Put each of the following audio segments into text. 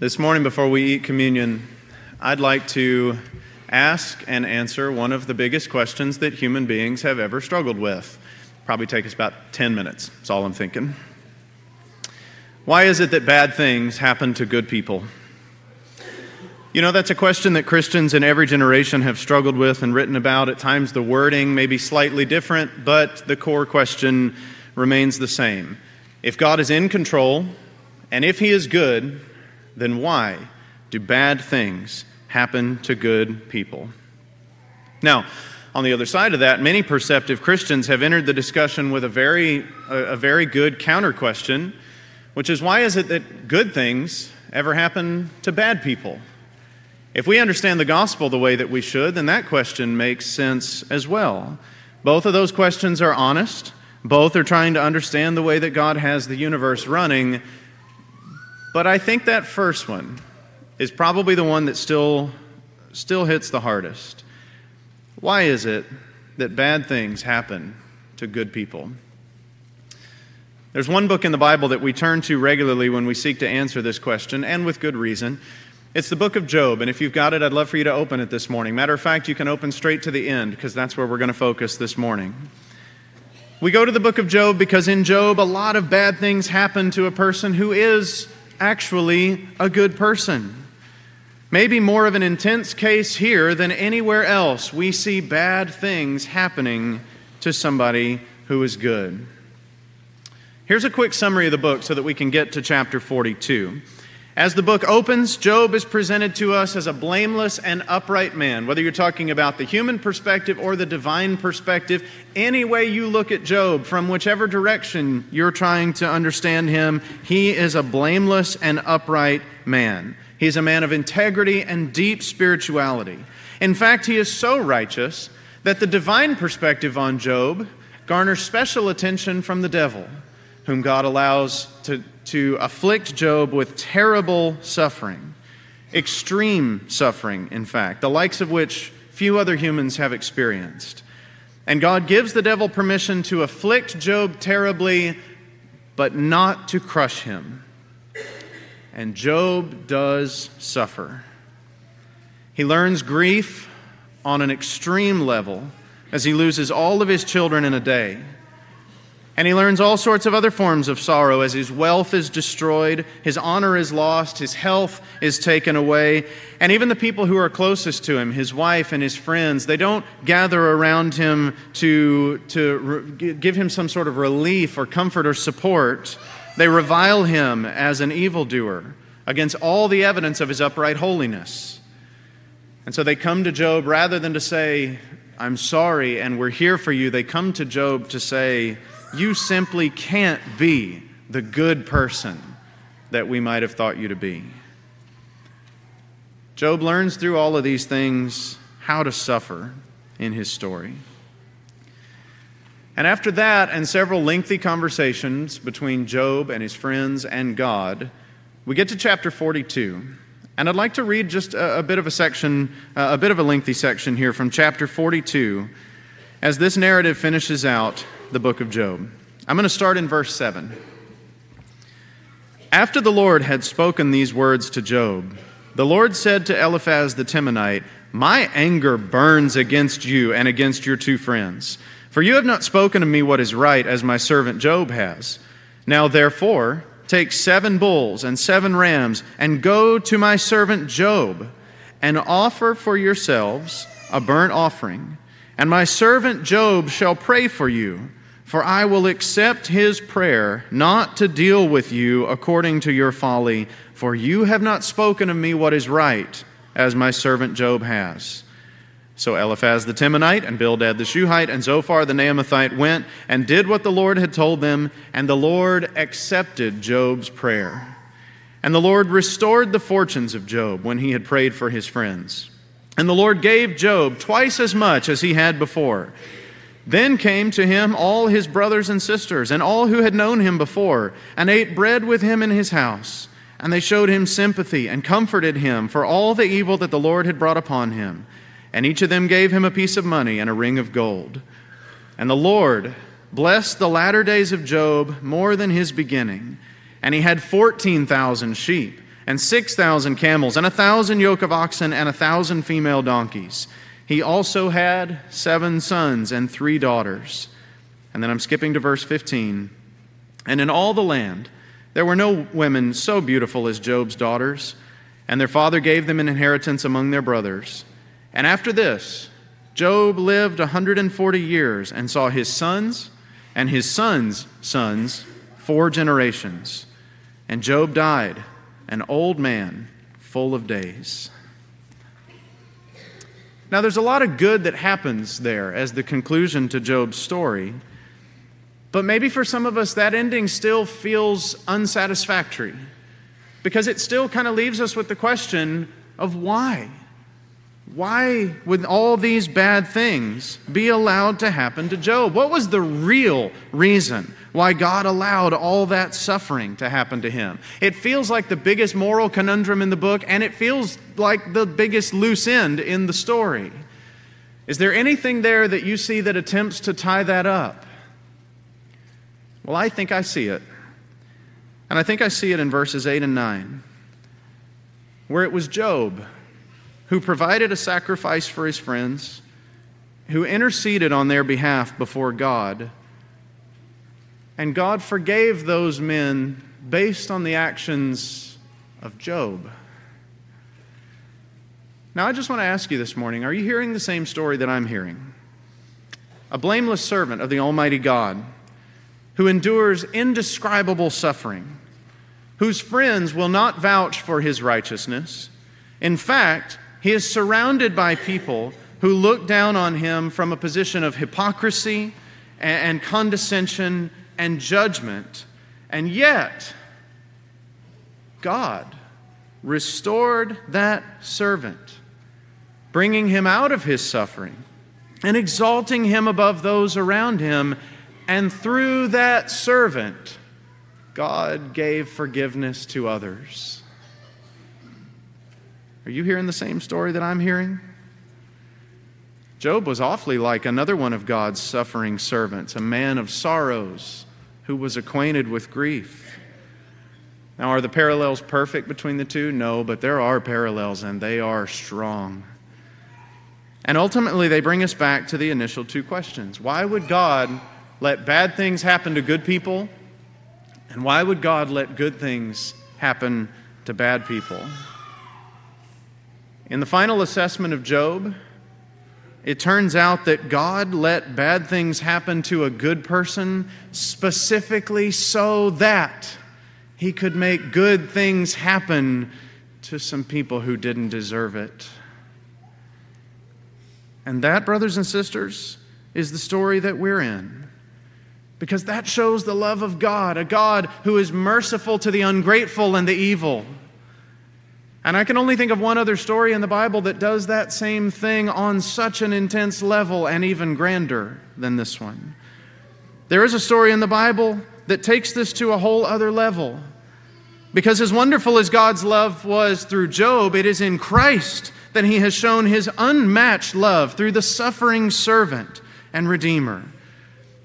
This morning, before we eat communion, I'd like to ask and answer one of the biggest questions that human beings have ever struggled with. Probably take us about 10 minutes, that's all I'm thinking. Why is it that bad things happen to good people? You know, that's a question that Christians in every generation have struggled with and written about. At times, the wording may be slightly different, but the core question remains the same. If God is in control, and if He is good, then why do bad things happen to good people? Now, on the other side of that, many perceptive Christians have entered the discussion with a very, a, very good counter question, which is why is it that good things ever happen to bad people? If we understand the gospel the way that we should, then that question makes sense as well. Both of those questions are honest. Both are trying to understand the way that God has the universe running. But I think that first one is probably the one that still, still hits the hardest. Why is it that bad things happen to good people? There's one book in the Bible that we turn to regularly when we seek to answer this question, and with good reason. It's the book of Job, and if you've got it, I'd love for you to open it this morning. Matter of fact, you can open straight to the end because that's where we're going to focus this morning. We go to the book of Job because in Job, a lot of bad things happen to a person who is actually a good person. Maybe more of an intense case here than anywhere else. We see bad things happening to somebody who is good. Here's a quick summary of the book so that we can get to chapter 42. As the book opens, Job is presented to us as a blameless and upright man. Whether you're talking about the human perspective or the divine perspective, any way you look at Job, from whichever direction you're trying to understand him, he is a blameless and upright man. He's a man of integrity and deep spirituality. In fact, he is so righteous that the divine perspective on Job garners special attention from the devil, whom God allows to to afflict Job with terrible suffering, extreme suffering, in fact, the likes of which few other humans have experienced. And God gives the devil permission to afflict Job terribly, but not to crush him. And Job does suffer. He learns grief on an extreme level as he loses all of his children in a day. And he learns all sorts of other forms of sorrow as his wealth is destroyed, his honor is lost, his health is taken away, and even the people who are closest to him, his wife and his friends, they don't gather around him to, to re- give him some sort of relief or comfort or support. They revile him as an evildoer against all the evidence of his upright holiness. And so they come to Job rather than to say, I'm sorry and we're here for you, they come to Job to say, you simply can't be the good person that we might have thought you to be. Job learns through all of these things how to suffer in his story. And after that, and several lengthy conversations between Job and his friends and God, we get to chapter 42. And I'd like to read just a, a bit of a section, uh, a bit of a lengthy section here from chapter 42, as this narrative finishes out the book of Job. I'm going to start in verse 7. After the Lord had spoken these words to Job, the Lord said to Eliphaz the Temanite, My anger burns against you and against your two friends, for you have not spoken to me what is right, as my servant Job has. Now, therefore, take seven bulls and seven rams, and go to my servant Job, and offer for yourselves a burnt offering. And my servant Job shall pray for you for I will accept his prayer, not to deal with you according to your folly, for you have not spoken of me what is right, as my servant Job has. So Eliphaz the Temanite and Bildad the Shuhite and Zophar the Naamathite went and did what the Lord had told them, and the Lord accepted Job's prayer. And the Lord restored the fortunes of Job when he had prayed for his friends. And the Lord gave Job twice as much as he had before. Then came to him all his brothers and sisters, and all who had known him before, and ate bread with him in his house. And they showed him sympathy and comforted him for all the evil that the Lord had brought upon him. And each of them gave him a piece of money and a ring of gold. And the Lord blessed the latter days of Job more than his beginning. And he had 14,000 sheep, and 6,000 camels, and a thousand yoke of oxen, and a thousand female donkeys. He also had seven sons and three daughters. And then I'm skipping to verse 15. And in all the land, there were no women so beautiful as Job's daughters, and their father gave them an inheritance among their brothers. And after this, Job lived a 140 years and saw his sons and his sons' sons four generations. And Job died, an old man, full of days. Now, there's a lot of good that happens there as the conclusion to Job's story. But maybe for some of us, that ending still feels unsatisfactory because it still kind of leaves us with the question of why. Why would all these bad things be allowed to happen to Job? What was the real reason why God allowed all that suffering to happen to him? It feels like the biggest moral conundrum in the book, and it feels like the biggest loose end in the story. Is there anything there that you see that attempts to tie that up? Well, I think I see it. And I think I see it in verses 8 and 9, where it was Job who provided a sacrifice for his friends, who interceded on their behalf before God. And God forgave those men based on the actions of Job. Now, I just want to ask you this morning are you hearing the same story that I'm hearing? A blameless servant of the Almighty God who endures indescribable suffering, whose friends will not vouch for his righteousness. In fact, he is surrounded by people who look down on him from a position of hypocrisy and condescension and judgment. And yet, God restored that servant, bringing him out of his suffering and exalting him above those around him and through that servant, God gave forgiveness to others. Are you hearing the same story that I'm hearing? Job was awfully like another one of God's suffering servants, a man of sorrows who was acquainted with grief. Now, are the parallels perfect between the two? No, but there are parallels and they are strong. And ultimately, they bring us back to the initial two questions. Why would God let bad things happen to good people? And why would God let good things happen to bad people? In the final assessment of Job, it turns out that God let bad things happen to a good person specifically so that he could make good things happen to some people who didn't deserve it. And that, brothers and sisters, is the story that we're in because that shows the love of God, a God who is merciful to the ungrateful and the evil. And I can only think of one other story in the Bible that does that same thing on such an intense level and even grander than this one. There is a story in the Bible that takes this to a whole other level. Because as wonderful as God's love was through Job, it is in Christ that he has shown his unmatched love through the suffering servant and redeemer.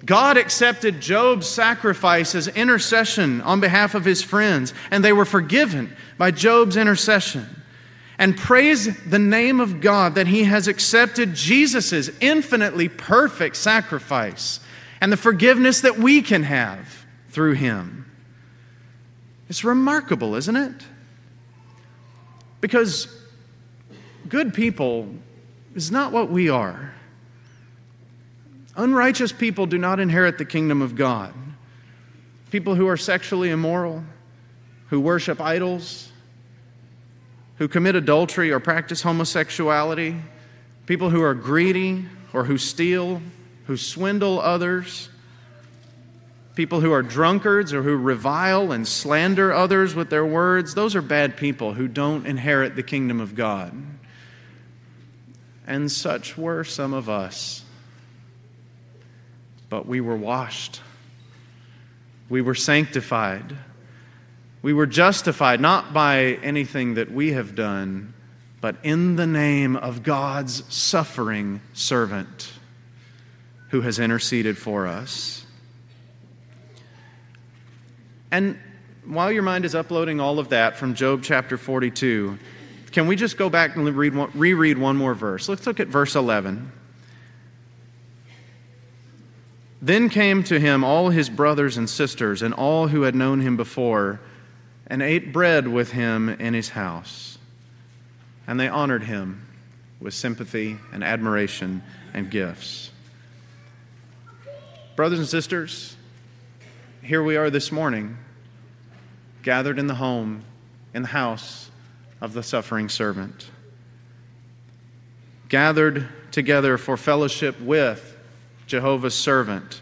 God accepted Job's sacrifice as intercession on behalf of his friends, and they were forgiven by Job's intercession. And praise the name of God that he has accepted Jesus' infinitely perfect sacrifice and the forgiveness that we can have through him. It's remarkable, isn't it? Because good people is not what we are. Unrighteous people do not inherit the kingdom of God. People who are sexually immoral, who worship idols, who commit adultery or practice homosexuality, people who are greedy or who steal, who swindle others, people who are drunkards or who revile and slander others with their words, those are bad people who don't inherit the kingdom of God. And such were some of us but we were washed. We were sanctified. We were justified not by anything that we have done, but in the name of God's suffering servant who has interceded for us. And while your mind is uploading all of that from Job chapter 42, can we just go back and read reread one more verse? Let's look at verse 11. Then came to him all his brothers and sisters and all who had known him before, and ate bread with him in his house. And they honored him with sympathy and admiration and gifts. Brothers and sisters, here we are this morning, gathered in the home, in the house of the suffering servant. Gathered together for fellowship with Jehovah's servant,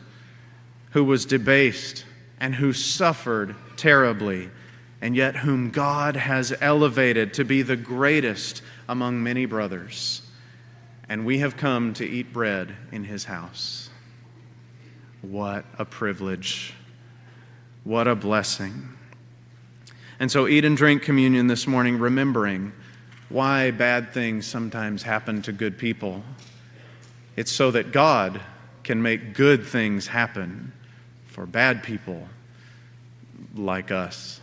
who was debased and who suffered terribly, and yet whom God has elevated to be the greatest among many brothers. And we have come to eat bread in his house. What a privilege! What a blessing. And so, eat and drink communion this morning, remembering why bad things sometimes happen to good people. It's so that God can make good things happen for bad people like us.